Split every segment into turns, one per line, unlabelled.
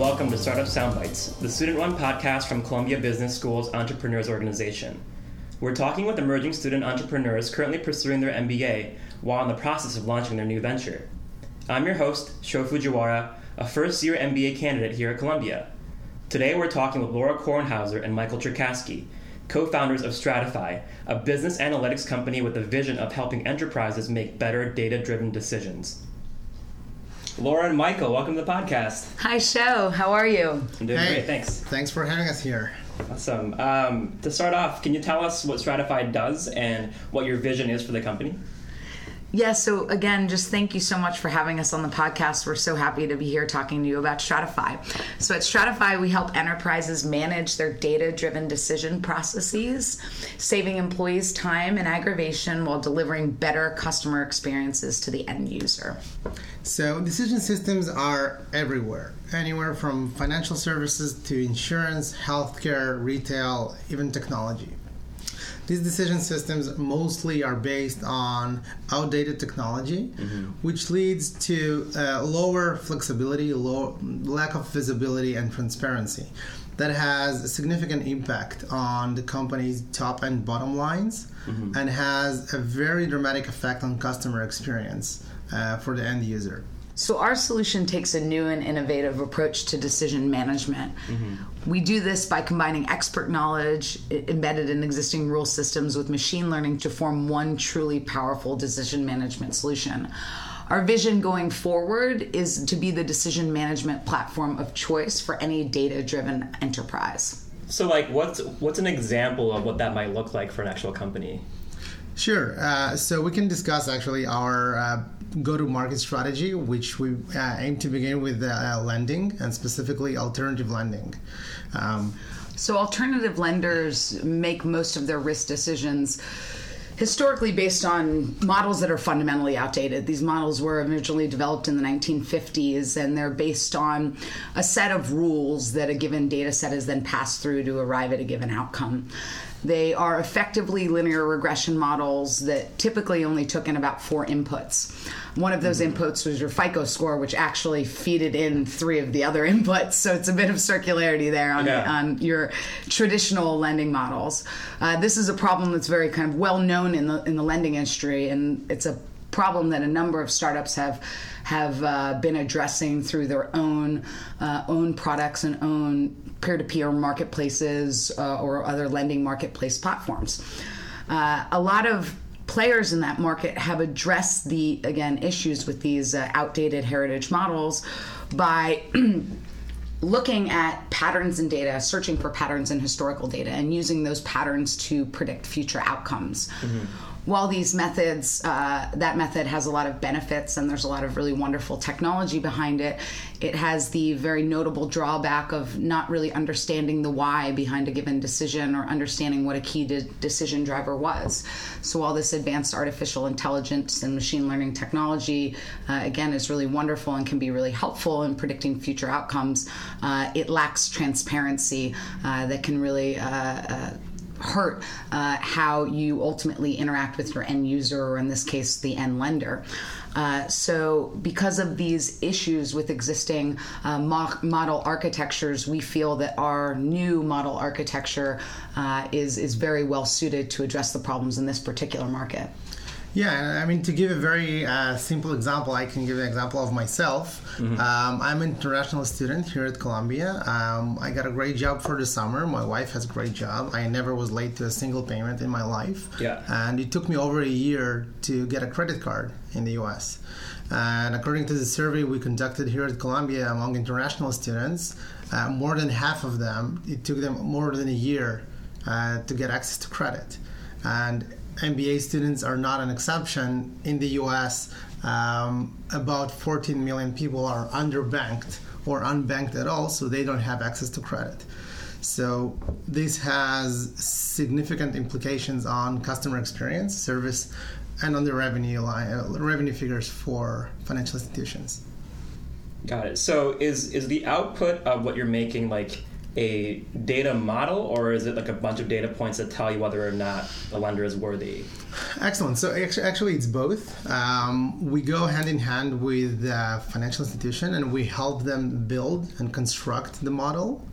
welcome to Startup Soundbites, the student run podcast from Columbia Business School's Entrepreneurs Organization. We're talking with emerging student entrepreneurs currently pursuing their MBA while in the process of launching their new venture. I'm your host, Sho Fujiwara, a first year MBA candidate here at Columbia. Today we're talking with Laura Kornhauser and Michael Cherkassky, co founders of Stratyfy, a business analytics company with a vision of helping enterprises make better data driven decisions. Laura and Michael, welcome to the podcast.
Hi, Sho. How are you?
I'm doing
Hey.
great, thanks.
Thanks for having us here.
Awesome. Um, to start off, can you tell us what Stratyfy does and what your vision is for the company?
Yeah, so again, just thank you so much for having us on the podcast. We're so happy to be here talking to you about Stratyfy. So at Stratyfy, we help enterprises manage their data driven decision processes, saving employees time and aggravation while delivering better customer experiences to the end user.
So, decision systems are everywhere, anywhere from financial services to insurance, healthcare, retail, even technology. These decision systems mostly are based on outdated technology, which leads to uh, lower flexibility, low, lack of visibility, and transparency. That has a significant impact on the company's top and bottom lines and has a very dramatic effect on customer experience uh, for the end user.
So, our solution takes a new and innovative approach to decision management. We do this by combining expert knowledge embedded in existing rule systems with machine learning to form one truly powerful decision management solution. Our vision going forward is to be the decision management platform of choice for any data driven enterprise.
So, like, what's what's an example of what that might look like for an actual company?
Sure. Uh, so we can discuss actually our uh, go-to-market strategy, which we uh, aim to begin with uh, lending and specifically alternative lending. Um,
So, alternative lenders make most of their risk decisions historically based on models that are fundamentally outdated. These models were originally developed in the 1950s and they're based on a set of rules that a given data set is then passed through to arrive at a given outcome. They are effectively linear regression models that typically only took in about four inputs. One of those inputs was your FICO score, which actually feeded in three of the other inputs. So it's a bit of circularity there on,
Yeah.
on your traditional lending models. Uh, this is a problem that's very kind of well known in the in the lending industry, and it's a problem that a number of startups have have uh, been addressing through their own uh, own products and own peer-to-peer marketplaces uh, or other lending marketplace platforms. Uh, a lot of players in that market have addressed the again issues with these uh, outdated heritage models by looking at patterns in data, searching for patterns in historical data, and using those patterns to predict future outcomes. While these methods, uh, that method has a lot of benefits and there's a lot of really wonderful technology behind it, it has the very notable drawback of not really understanding the why behind a given decision or understanding what a key de- decision driver was. So while this advanced artificial intelligence and machine learning technology, uh, again, is really wonderful and can be really helpful in predicting future outcomes, uh, it lacks transparency uh, that can really uh, uh, hurt uh, how you ultimately interact with your end user, or in this case, the end lender. Uh, so, because of these issues with existing uh, mo- model architectures, we feel that our new model architecture uh, is is very well suited to address the problems in this particular market.
Yeah, I mean, to give a very uh, simple example, I can give an example of myself. Um, I'm an international student here at Columbia. Um, I got a great job for the summer. My wife has a great job. I never was late to a single payment in my life.
Yeah.
And it took me over a year to get a credit card in the US. And according to the survey we conducted here at Columbia among international students, uh, more than half of them, it took them more than a year uh, to get access to credit. And MBA students are not an exception. In the US, um, about 14 million people are underbanked or unbanked at all, so they don't have access to credit. So this has significant implications on customer experience, service, and on the revenue line, uh, revenue figures for financial institutions.
Got it. So, is is the output of what you're making like a data model, or is it like a bunch of data points that tell you whether or not a lender is worthy?
Excellent. So actually, it's both. Um, we go hand in hand with the financial institution, and we help them build and construct the model,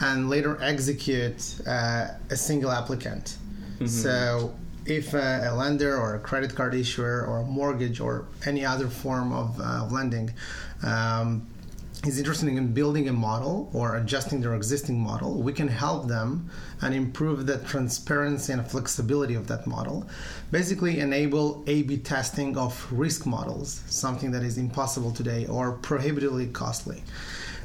and later execute uh, a single applicant. Mm-hmm. So if a, a, lender or a credit card issuer or a mortgage or any other form of uh, lending um, is interested in building a model or adjusting their existing model, we can help them and improve the transparency and flexibility of that model. Basically, enable A B testing of risk models, something that is impossible today or prohibitively costly.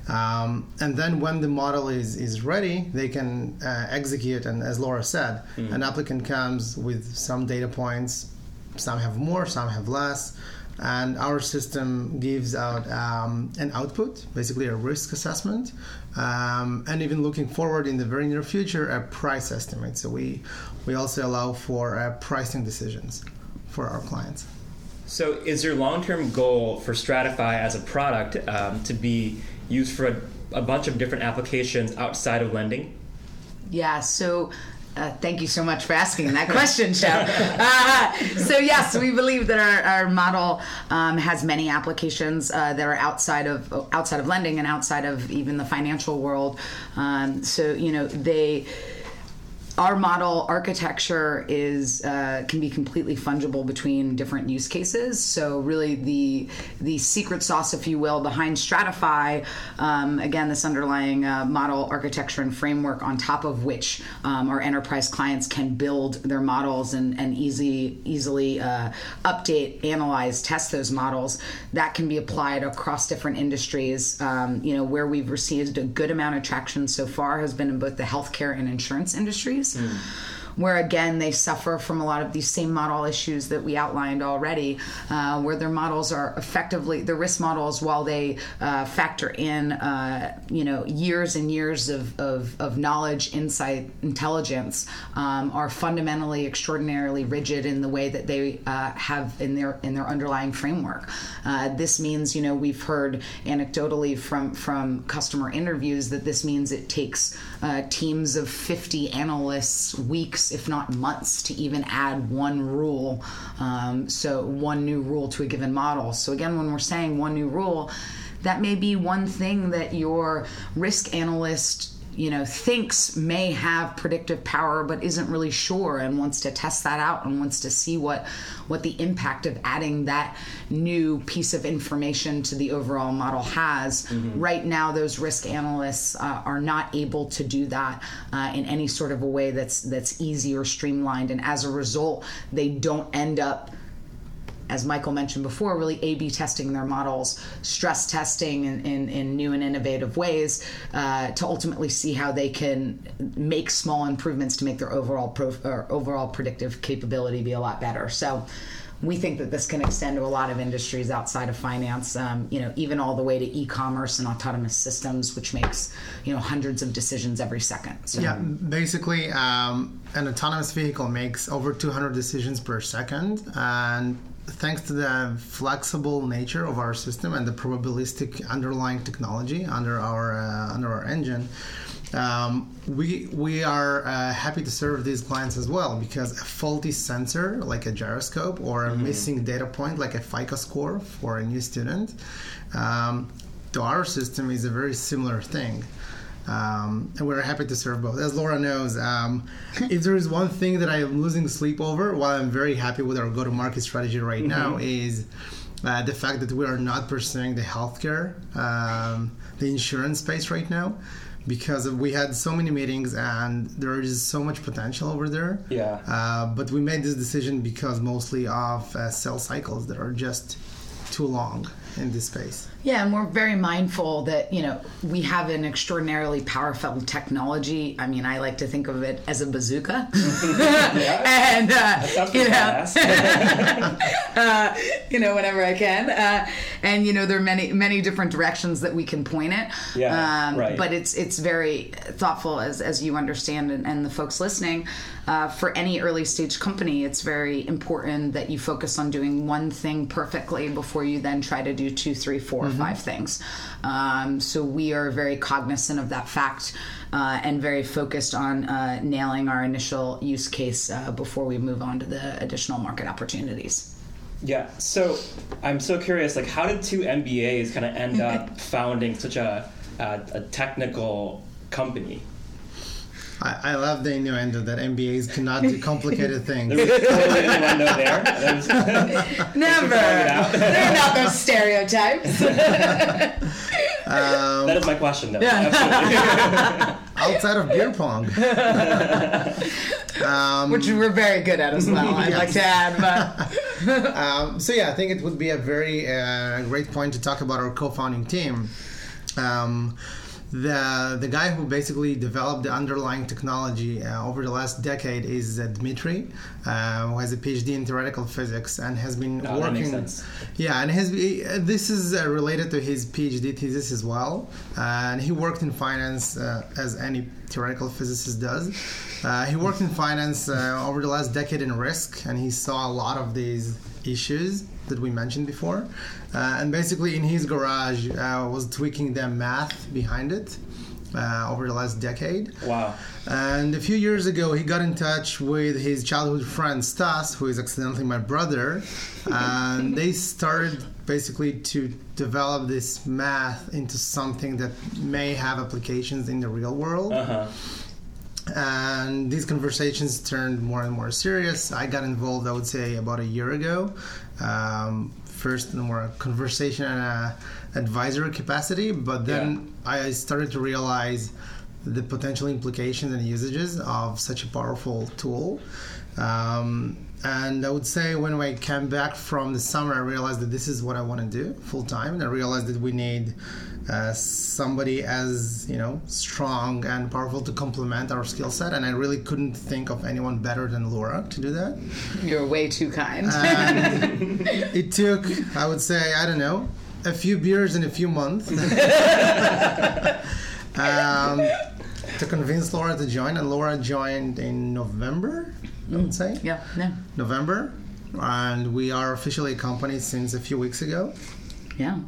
Um, and then when the model is, is ready, they can uh, execute. And as Laura said, mm. an applicant comes with some data points. Some have more, some have less. And our system gives out um, an output, basically a risk assessment, um, and even looking forward in the very near future, a price estimate. So we, we also allow for uh, pricing decisions for our clients.
So, is your long term goal for Stratyfy as a product um, to be used for a, a bunch of different applications outside of lending?
Yeah, so uh, thank you so much for asking that question, Shep. Uh, so yes, we believe that our, our model um, has many applications uh, that are outside of outside of lending and outside of even the financial world. Um, so you know they our model architecture is uh, can be completely fungible between different use cases. So really, the the secret sauce, if you will, behind Stratyfy, um, again, this underlying uh, model architecture and framework on top of which um, our enterprise clients can build their models and, and easy easily uh, update, analyze, test those models. That can be applied across different industries. Um, you know, where we've received a good amount of traction so far has been in both the healthcare and insurance industries. Mm. Where again they suffer from a lot of these same model issues that we outlined already, uh, where their models are effectively the risk models, while they uh, factor in uh, you know years and years of, of, of knowledge, insight, intelligence, um, are fundamentally extraordinarily rigid in the way that they uh, have in their in their underlying framework. Uh, this means you know we've heard anecdotally from from customer interviews that this means it takes uh, teams of 50 analysts weeks, if not months, to even add one rule. Um, so, one new rule to a given model. So, again, when we're saying one new rule, that may be one thing that your risk analyst you know thinks may have predictive power but isn't really sure and wants to test that out and wants to see what what the impact of adding that new piece of information to the overall model has mm-hmm. right now those risk analysts uh, are not able to do that uh, in any sort of a way that's that's easy or streamlined and as a result they don't end up as Michael mentioned before, really A B testing their models, stress testing in, in, in new and innovative ways uh, to ultimately see how they can make small improvements to make their overall pro, overall predictive capability be a lot better. So we think that this can extend to a lot of industries outside of finance, um, you know, even all the way to e-commerce and autonomous systems, which makes, you know, hundreds of decisions every second.
So. Yeah, basically, um, an autonomous vehicle makes over 200 decisions per second, and thanks to the flexible nature of our system and the probabilistic underlying technology under our uh, under our engine, um, we we are uh, happy to serve these clients as well because a faulty sensor like a gyroscope or a mm-hmm. missing data point like a FICO score for a new student um, to our system is a very similar thing. Um, and we're happy to serve both. As Laura knows, um, if there is one thing that I am losing sleep over, while I'm very happy with our go-to-market strategy right mm-hmm. now, is uh, the fact that we are not pursuing the healthcare, um, the insurance space right now, because we had so many meetings and there is so much potential over there.
Yeah.
Uh, but we made this decision because mostly of uh, sales cycles that are just too long in this space.
Yeah, and we're very mindful that, you know, we have an extraordinarily powerful technology. I mean, I like to think of it as a bazooka. and, uh, you know, uh, you know, whenever I can. Uh, and, you know, there are many, many different directions that we can point it.
Yeah, um, right.
But it's, it's very thoughtful, as, as you understand, and, and the folks listening. Uh, for any early stage company, it's very important that you focus on doing one thing perfectly before you then try to do do two, three, four, five things. Um, so we are very cognizant of that fact uh, and very focused on uh, nailing our initial use case uh, before we move on to the additional market opportunities.
Yeah. So I'm so curious. Like, how did two MBAs kind of end up founding such a a, a technical company?
I, I love the innuendo that MBAs cannot do complicated things.
There was totally innuendo there. That was-
Never. They're not those stereotypes.
Um,
that is my question, though. Absolutely.
outside of beer pong. um,
Which we're very good at as well, I'd like to add. But
um, so yeah, I think it would be a very uh, great point to talk about our co-founding team. Um, the the guy who basically developed the underlying technology uh, over the last decade is uh, Dmitry, uh, who has a PhD in theoretical physics and has been
Oh, that
working. Yeah, and his uh, this is uh, related to his PhD thesis as well. Uh, and he worked in finance uh, as any theoretical physicist does. Uh, he worked in finance uh, over the last decade in risk, and he saw a lot of these issues that we mentioned before. Uh, and basically, in his garage, uh, was tweaking the math behind it uh, over the last decade.
Wow.
And a few years ago, he got in touch with his childhood friend Stas, who is accidentally my brother, and they started basically to develop this math into something that may have applications in the real world.
Uh huh.
And these conversations turned more and more serious. I got involved, I would say, about a year ago. Um, first in a more conversation and a advisory capacity, but then I started to realize the potential implications and usages of such a powerful tool. Um, and I would say when I came back from the summer, I realized that this is what I want to do full time, and I realized that we need uh, somebody as you know strong and powerful to complement our skill set. And I really couldn't think of anyone better than Laura to do that.
you're way too kind.
It took, I would say, I don't know, a few beers in a few months um, to convince Laura to join. And Laura joined in November, I would say.
yeah, yeah,
November. And we are officially a company since a few weeks ago.
yeah.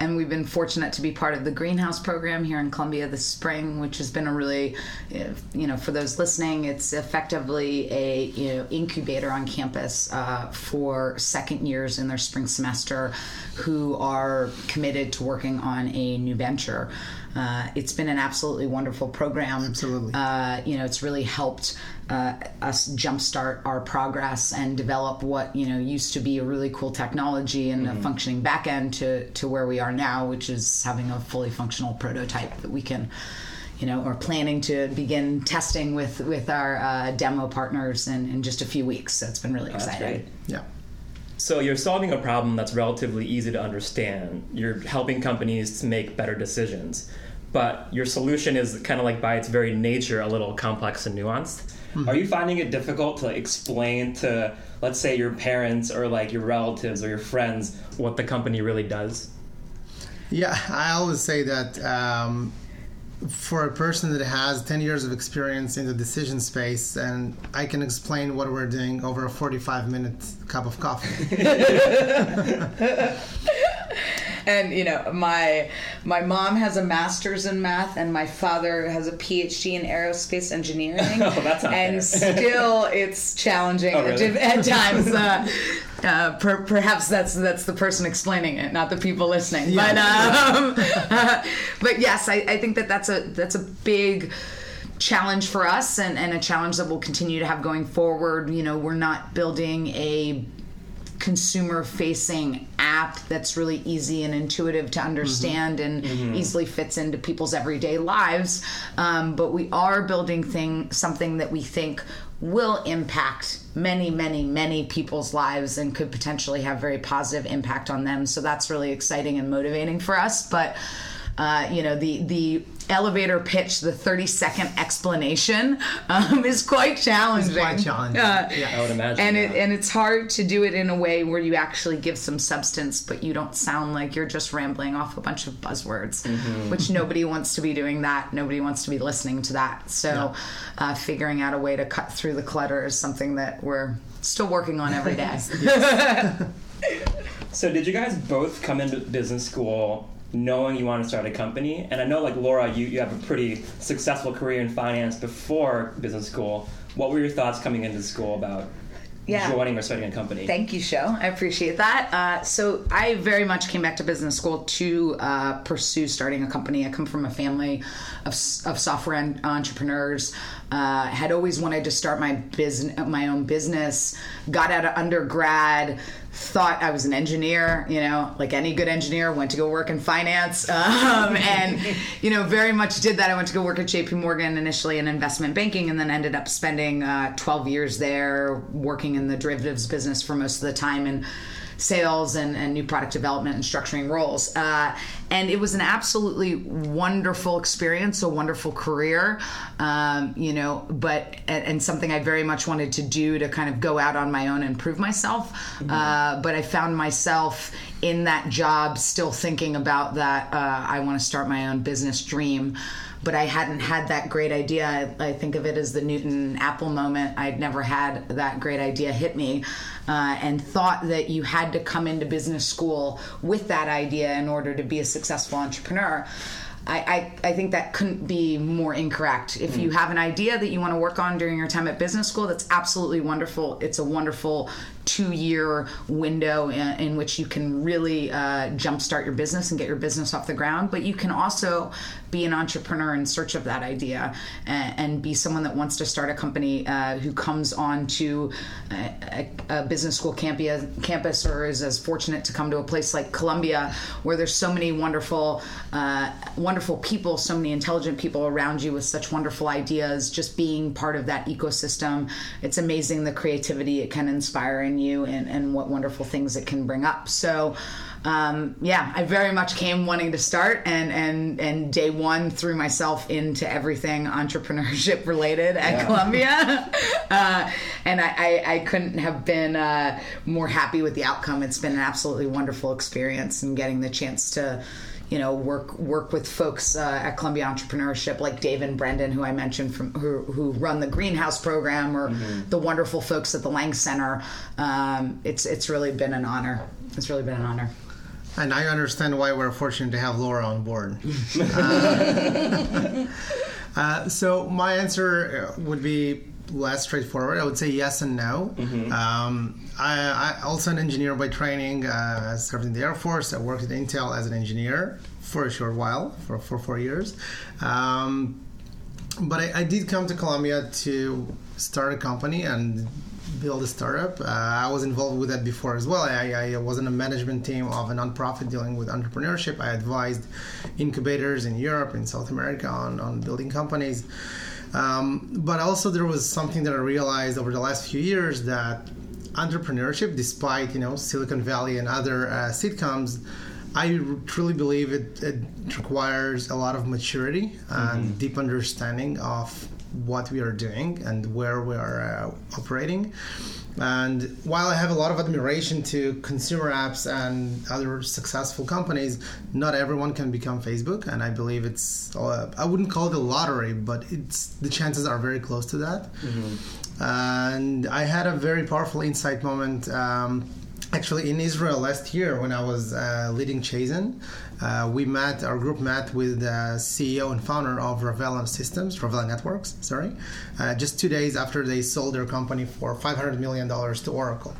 And we've been fortunate to be part of the greenhouse program here in Columbia this spring, which has been a really, you know, for those listening, it's effectively a you know incubator on campus uh, for second years in their spring semester, who are committed to working on a new venture. Uh, it's been an absolutely wonderful program.
Absolutely.
Uh, you know, it's really helped uh, us jumpstart our progress and develop what you know used to be a really cool technology and a functioning back end to to where we are now, which is having a fully functional prototype that we can. You know, or planning to begin testing with with our uh, demo partners in, in just a few weeks. So it's been really
That's
exciting.
great.
Yeah.
So you're solving a problem that's relatively easy to understand. You're helping companies to make better decisions. But your solution is kind of like by its very nature a little complex and nuanced. Are you finding it difficult to explain to let's say your parents or like your relatives or your friends what the company really does?
Yeah, I always say that um, for a person that has 10 years of experience in the decision space, and I can explain what we're doing over a 45 minute cup of coffee.
and you know my my mom has a master's in math and my father has a phd in aerospace engineering.
Oh, that's not
and still it's challenging
Oh, really?
at times uh, uh, per, perhaps that's that's the person explaining it not the people listening. But um, but yes I, I think that that's a that's a big challenge for us and, and a challenge that we'll continue to have going forward. You know we're not building a consumer facing app that's really easy and intuitive to understand and easily fits into people's everyday lives. Um, but we are building thing something that we think will impact many many many people's lives and could potentially have very positive impact on them. So that's really exciting and motivating for us. But uh, you know the the elevator pitch the 30 second explanation um, is quite challenging
quite challenging.
Uh,
Yeah.
I would imagine.
and it and it's hard to do it in a way where you actually give some substance but you don't sound like you're just rambling off a bunch of buzzwords which nobody wants to be doing that nobody wants to be listening to that so uh, figuring out a way to cut through the clutter is something that we're still working on every day
So, did you guys both come into business school knowing you want to start a company? And I know, like Laura, you, you have a pretty successful career in finance before business school. What were your thoughts coming into school about
Yeah.
joining or starting a company?
Thank you, Sho. I appreciate that. Uh, so I very much came back to business school to uh, pursue starting a company. I come from a family of, of software en- entrepreneurs. Uh, had always wanted to start my business, my own business. Got out of undergrad. Thought I was an engineer, you know, like any good engineer. Went to go work in finance, um, and you know, very much did that. I went to go work at J.P. Morgan initially in investment banking, and then ended up spending uh, 12 years there working in the derivatives business for most of the time and sales and, and new product development and structuring roles. Uh, and it was an absolutely wonderful experience, a wonderful career, um, you know, but, and, and something I very much wanted to do to kind of go out on my own and prove myself. Uh, but I found myself in that job still thinking about that, uh, I want to start my own business dream but I hadn't had that great idea. I, I, think of it as the Newton Apple moment. I'd never had that great idea hit me, uh, and thought that you had to come into business school with that idea in order to be a successful entrepreneur. I, I, I, think that couldn't be more incorrect. If you have an idea that you want to work on during your time at business school, that's absolutely wonderful. It's a wonderful two year window in, in, which you can really uh, jumpstart your business and get your business off the ground. But you can also be an entrepreneur in search of that idea and, and be someone that wants to start a company uh, who comes on to a, a, business school campus, campus or is as fortunate to come to a place like Columbia where there's so many wonderful, uh, wonderful people, so many intelligent people around you with such wonderful ideas. Just being part of that ecosystem, it's amazing the creativity it can inspire in you and, and what wonderful things it can bring up. So, um, yeah, I very much came wanting to start, and and and day one threw myself into everything entrepreneurship related at yeah. Columbia, uh, and I, I, I couldn't have been uh, more happy with the outcome. It's been an absolutely wonderful experience, and getting the chance to you know work work with folks uh, at Columbia Entrepreneurship like Dave and Brendan who I mentioned from who, who run the greenhouse program or mm-hmm. the wonderful folks at the Lang Center. Um, it's it's really been an honor. It's really been an honor.
And I understand why we're fortunate to have Laura on board. Uh, uh, so my answer would be less straightforward. I would say yes and no. Mm-hmm. Um, I, I also an engineer by training. Uh, I served in the Air Force. I worked at Intel as an engineer for a short while, for, for four years. Um, but I, I, did come to Columbia to start a company and build a startup. Uh, I was involved with that before as well. I, I, was in a management team of a nonprofit dealing with entrepreneurship. I advised incubators in Europe, in South America on, on building companies. Um, but also there was something that I realized over the last few years that entrepreneurship, despite you know Silicon Valley and other uh, sitcoms, I truly believe it, it, requires a lot of maturity mm-hmm. and deep understanding of what we are doing and where we are uh, operating. And while I have a lot of admiration to consumer apps and other successful companies, not everyone can become Facebook. And I believe it's, uh, I wouldn't call it a lottery, but it's the chances are very close to that. Mm-hmm. And I had a very powerful insight moment. Um, actually in Israel last year when I was uh, leading Chazen. Uh, we met, our group met with the CEO and founder of Ravello Systems, Ravello Networks, sorry, uh, just two days after they sold their company for $500 million to Oracle.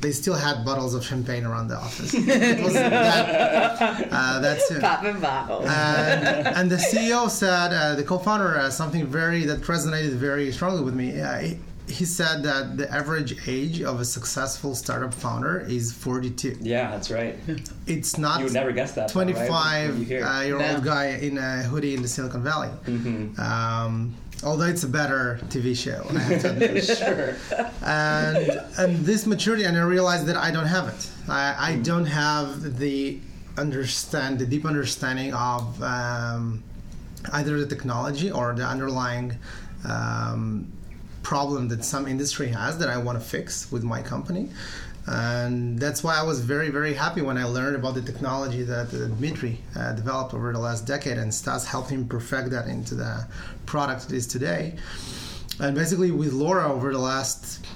They still had bottles of champagne around the office. it was that, uh, that soon.
Popping bottles.
And, and, the CEO said, uh, the co-founder, uh, something very that resonated very strongly with me. He, he said that the average age of a successful startup founder is 42.
Yeah, that's right.
It's not.
You would never guess that.
25 right? year old no. guy in a hoodie in the Silicon Valley. Mm-hmm. Um, although it's a better TV show.
sure.
And and this maturity, and I realized that I don't have it. I, I mm. don't have the understand the deep understanding of um, either the technology or the underlying. Um, problem that some industry has that I want to fix with my company. And that's why I was very, very happy when I learned about the technology that uh, Dmitry uh, developed over the last decade, and Stas helped him perfect that into the product it is today. And basically, with Laura over the last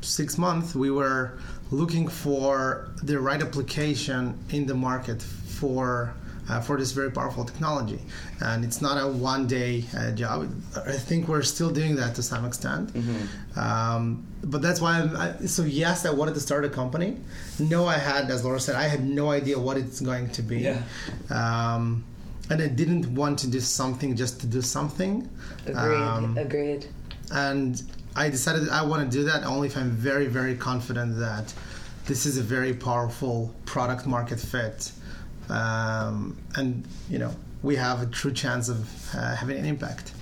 six months, we were looking for the right application in the market for uh, for this very powerful technology. And it's not a one day uh, job. I think we're still doing that to some extent. Mm-hmm. Um, but that's why, I, so yes, I wanted to start a company. No, I had, as Laura said, I had no idea what it's going to be.
Yeah.
Um, and I didn't want to do something just to do something.
Agreed. Um, Agreed.
And I decided I want to do that only if I'm very, very confident that this is a very powerful product market fit um, and you know we have a true chance of uh, having an impact.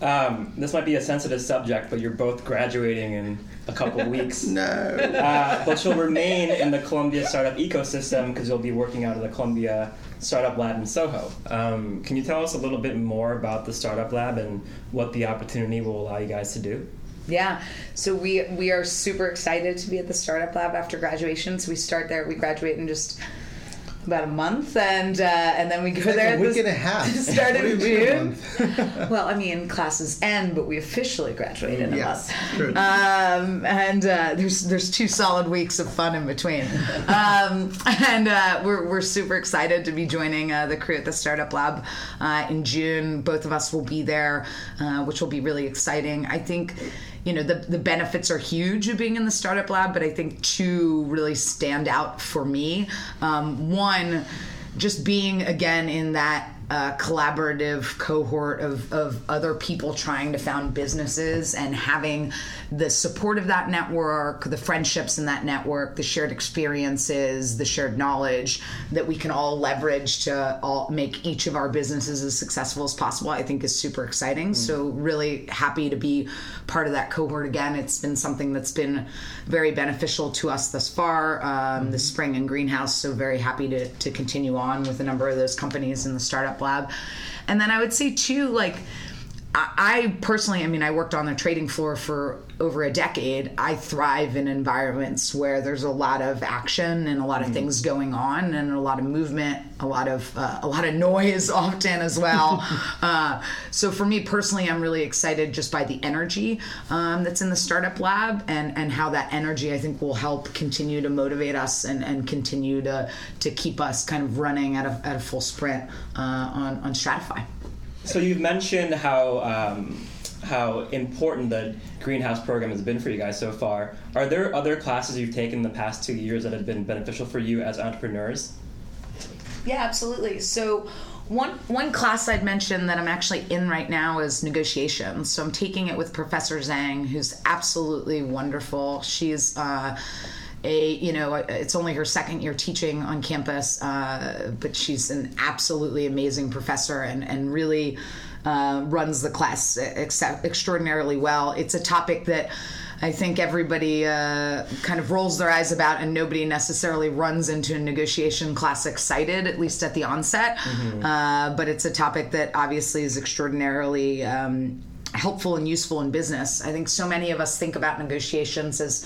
Um, this might be a sensitive subject, but you're both graduating in a couple weeks.
no.
Uh, but you'll remain in the Columbia startup ecosystem because you'll be working out of the Columbia Startup Lab in Soho. Um, can you tell us a little bit more about the Startup Lab and what the opportunity will allow you guys to do?
Yeah, so we we are super excited to be at the Startup Lab after graduation. So we start there. We graduate in just about a month, and uh, and then we go
like
there.
A week and a half.
Start in June. well, I mean, classes end, but we officially graduate in a
yes,
month. Um, and uh, there's there's two solid weeks of fun in between. Um, and uh, we're we're super excited to be joining uh, the crew at the Startup Lab uh, in June. Both of us will be there, uh, which will be really exciting. I think you know the the benefits are huge of being in the startup lab, but I think two really stand out for me. Um, one, just being again in that uh, collaborative cohort of, of other people trying to found businesses and having the support of that network, the friendships in that network, the shared experiences, the shared knowledge that we can all leverage to all make each of our businesses as successful as possible, I think is super exciting. Mm. So, really happy to be part of that cohort again. It's been something that's been very beneficial to us thus far, um, mm. the spring and greenhouse. So, very happy to, to continue on with a number of those companies in the startup lab. And then I would say, too, like, I personally, I mean, I worked on the trading floor for over a decade. I thrive in environments where there's a lot of action and a lot of mm things going on, and a lot of movement, a lot of uh, a lot of noise often as well. uh, so for me personally, I'm really excited just by the energy um, that's in the startup lab, and and how that energy I think will help continue to motivate us and and continue to to keep us kind of running at a at a full sprint uh, on on Stratyfy.
So you've mentioned how um, how important the greenhouse program has been for you guys so far. Are there other classes you've taken in the past two years that have been beneficial for you as entrepreneurs?
Yeah, absolutely. So one one class I'd mention that I'm actually in right now is negotiations. So I'm taking it with Professor Zhang, who's absolutely wonderful. She's uh, a you know it's only her second year teaching on campus uh, but she's an absolutely amazing professor and and really uh, runs the class ex- extraordinarily well it's a topic that I think everybody uh, kind of rolls their eyes about, and nobody necessarily runs into a negotiation class excited, at least at the onset. Mm-hmm. Uh, but it's a topic that obviously is extraordinarily um, helpful and useful in business. I think so many of us think about negotiations as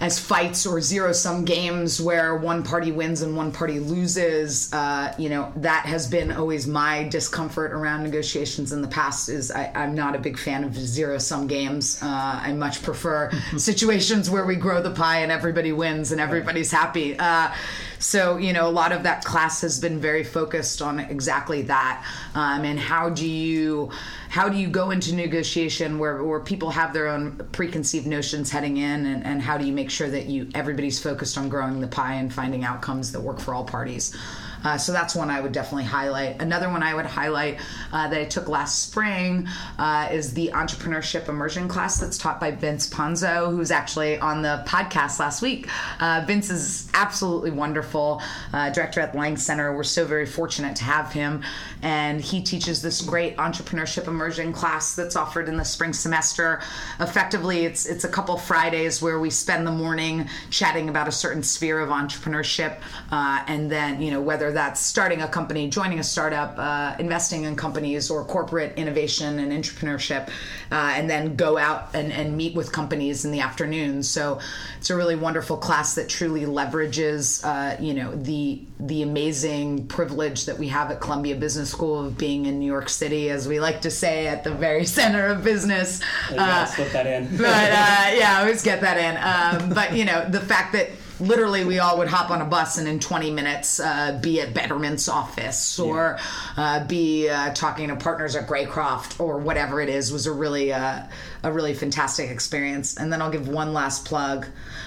as fights or zero sum games where one party wins and one party loses. Uh, you know that has been always my discomfort around negotiations in the past. Is I, am not a big fan of zero sum games. Uh, I much prefer situations where we grow the pie and everybody wins and everybody's happy. Uh, so you know a lot of that class has been very focused on exactly that. Um, and how do you how do you go into negotiation where, where people have their own preconceived notions heading in and, and how do you make sure that you everybody's focused on growing the pie and finding outcomes that work for all parties uh, so that's one I would definitely highlight. Another one I would highlight uh, that I took last spring uh, is the entrepreneurship immersion class that's taught by Vince Ponzo, who's actually on the podcast last week. Uh, Vince is absolutely wonderful, uh, director at Lang Center. We're so very fortunate to have him, and he teaches this great entrepreneurship immersion class that's offered in the spring semester. Effectively, it's it's a couple Fridays where we spend the morning chatting about a certain sphere of entrepreneurship, uh, and then you know whether that's starting a company, joining a startup, uh, investing in companies, or corporate innovation and entrepreneurship, uh, and then go out and, and meet with companies in the afternoon. So it's a really wonderful class that truly leverages, uh, you know, the the amazing privilege that we have at Columbia Business School of being in New York City, as we like to say, at the very center of business.
Yeah, slip that in.
but uh, yeah, I always get that in. Um, but you know, the fact that literally we all would hop on a bus and in 20 minutes uh, be at Betterment's office or uh, be uh, talking to partners at Greycroft or whatever it is was a really uh, a really fantastic experience. And then I'll give one last plug,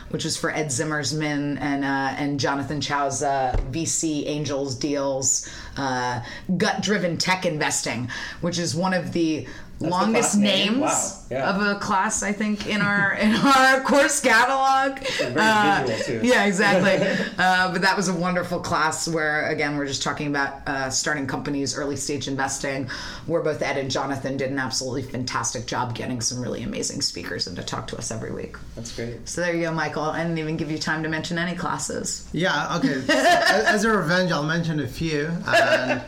which was for Ed Zimmerman and uh, and Jonathan Chow's uh, VC Angels deals, gut driven tech investing, which is one of the
the
longest names
Wow, yeah.
of a class I think in our in our course catalog.
very visual, too.
Yeah, exactly. uh, but that was a wonderful class where again we're just talking about uh, starting companies, early stage investing, where both Ed and Jonathan did an absolutely fantastic job getting some really amazing speakers and to talk to us every week.
That's great.
So there you go, Michael. I didn't even give you time to mention any classes.
Yeah, okay. So, as as a revenge, I'll mention a few. And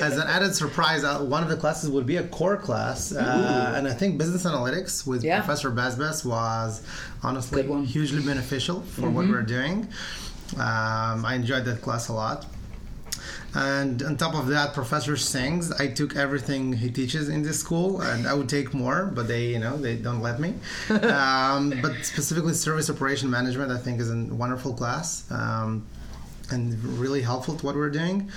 as an added surprise, uh, one of the classes would be a core class. Uh, and I think business analytics with
Yeah.
Professor Basbas was honestly
one.
hugely beneficial for what we're doing. Um, I enjoyed that class a lot. And on top of that, Professor Sings, I took everything he teaches in this school, and I would take more, but they, you know, they don't let me. um, but specifically, service operation management, I think, is a wonderful class. Um, and really helpful to what we're doing.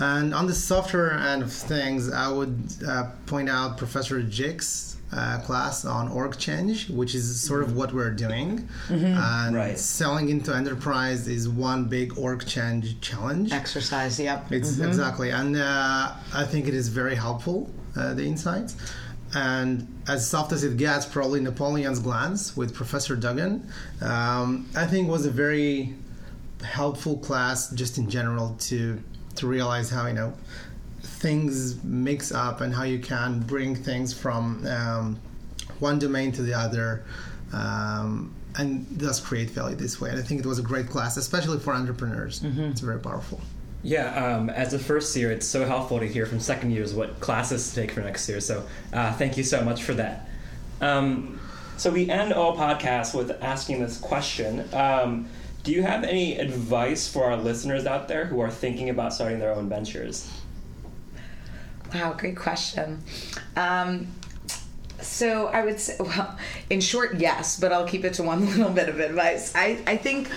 And on the software end of things, I would uh, point out Professor Jick's uh, class on org change, which is sort of what we're doing. And
Right.
selling into enterprise is one big org change challenge.
Exercise, yep.
It's exactly, and uh, I think it is very helpful. Uh, the insights, and as soft as it gets, probably Napoleon's glance with Professor Duggan, um, I think was a very helpful class just in general to to realize how you know things mix up and how you can bring things from um, one domain to the other. Um, and thus create value this way. And I think it was a great class, especially for entrepreneurs. It's very powerful.
Yeah, um, as a first year, it's so helpful to hear from second years what classes to take for next year. So uh, thank you so much for that. Um, so we end all podcasts with asking this question. Um, do you have any advice for our listeners out there who are thinking about starting their own ventures?
Wow, great question. Um, so I would say, well, in short, yes, but I'll keep it to one little bit of advice. I, I think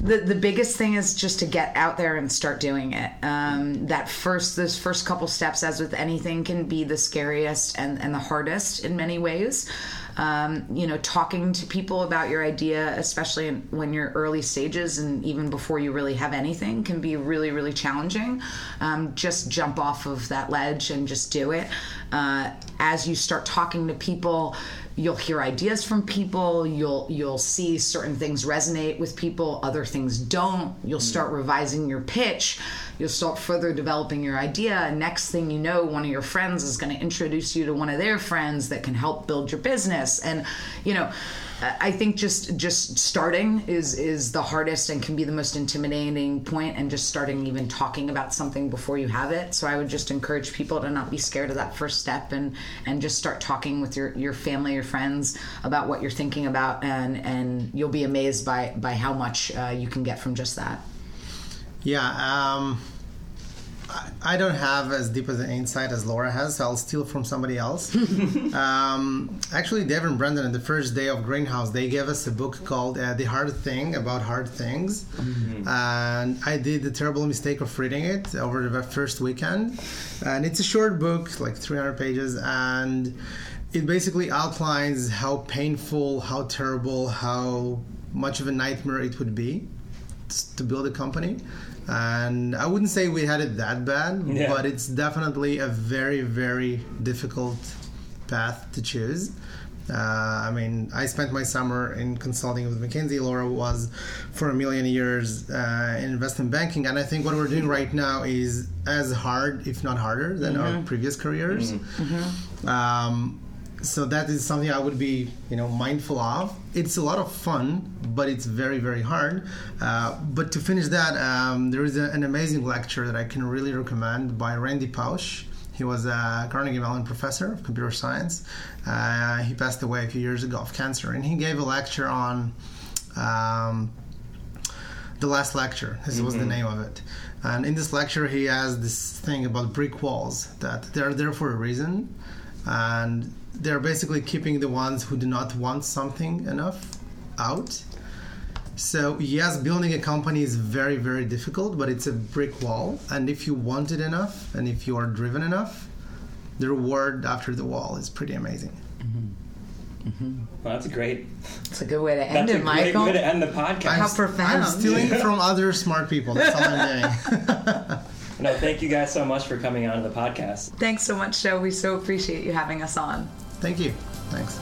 the the biggest thing is just to get out there and start doing it. Um, that first, those first couple steps, as with anything, can be the scariest and, and the hardest in many ways. Um, you know, talking to people about your idea, especially when you're early stages and even before you really have anything, can be really, really challenging. Um, just jump off of that ledge and just do it. Uh, as you start talking to people, you'll hear ideas from people. You'll you'll see certain things resonate with people, other things don't. You'll start revising your pitch. You'll start further developing your idea. And next thing you know, one of your friends is going to introduce you to one of their friends that can help build your business. And you know, I think just just starting is is the hardest and can be the most intimidating point. And just starting even talking about something before you have it. So I would just encourage people to not be scared of that first step and and just start talking with your your family, your friends about what you're thinking about, and and you'll be amazed by by how much uh, you can get from just that.
Yeah, um, I, don't have as deep as an insight as Laura has, so I'll steal from somebody else. um, actually, Dave and Brendan, on the first day of Greenhouse, they gave us a book called uh, The Hard Thing About Hard Things. And I did the terrible mistake of reading it over the first weekend. And it's a short book, like 300 pages, and it basically outlines how painful, how terrible, how much of a nightmare it would be to build a company. And I wouldn't say we had it that bad,
Yeah.
but it's definitely a very, very difficult path to choose. Uh, I mean, I spent my summer in consulting with McKinsey. Laura was for a million years uh, in investment banking, and I think what we're doing right now is as hard, if not harder, than our previous careers. Um, so that is something I would be, you know, mindful of. It's a lot of fun, but it's very, very hard. Uh, but to finish that, um, there is a, an amazing lecture that I can really recommend by Randy Pausch. He was a Carnegie Mellon professor of computer science. Uh, he passed away a few years ago of cancer, and he gave a lecture on um, the last lecture. This mm-hmm. was the mm-hmm. name of it. And in this lecture, he has this thing about brick walls that they're there for a reason, and they're basically keeping the ones who do not want something enough out. So yes, building a company is very very difficult, but it's a brick wall, and if you want it enough, and if you are driven enough, the reward after the wall is pretty amazing.
Mm-hmm. Mm-hmm. Well, that's great.
It's a good way to end that's it, Michael.
That's a great way to end the podcast.
How profound!
I'm stealing from other smart people. That's all I'm
doing. no, thank you guys so much for coming on to the podcast.
Thanks so much, Joe. We so appreciate you having us on.
Thank you. Thanks.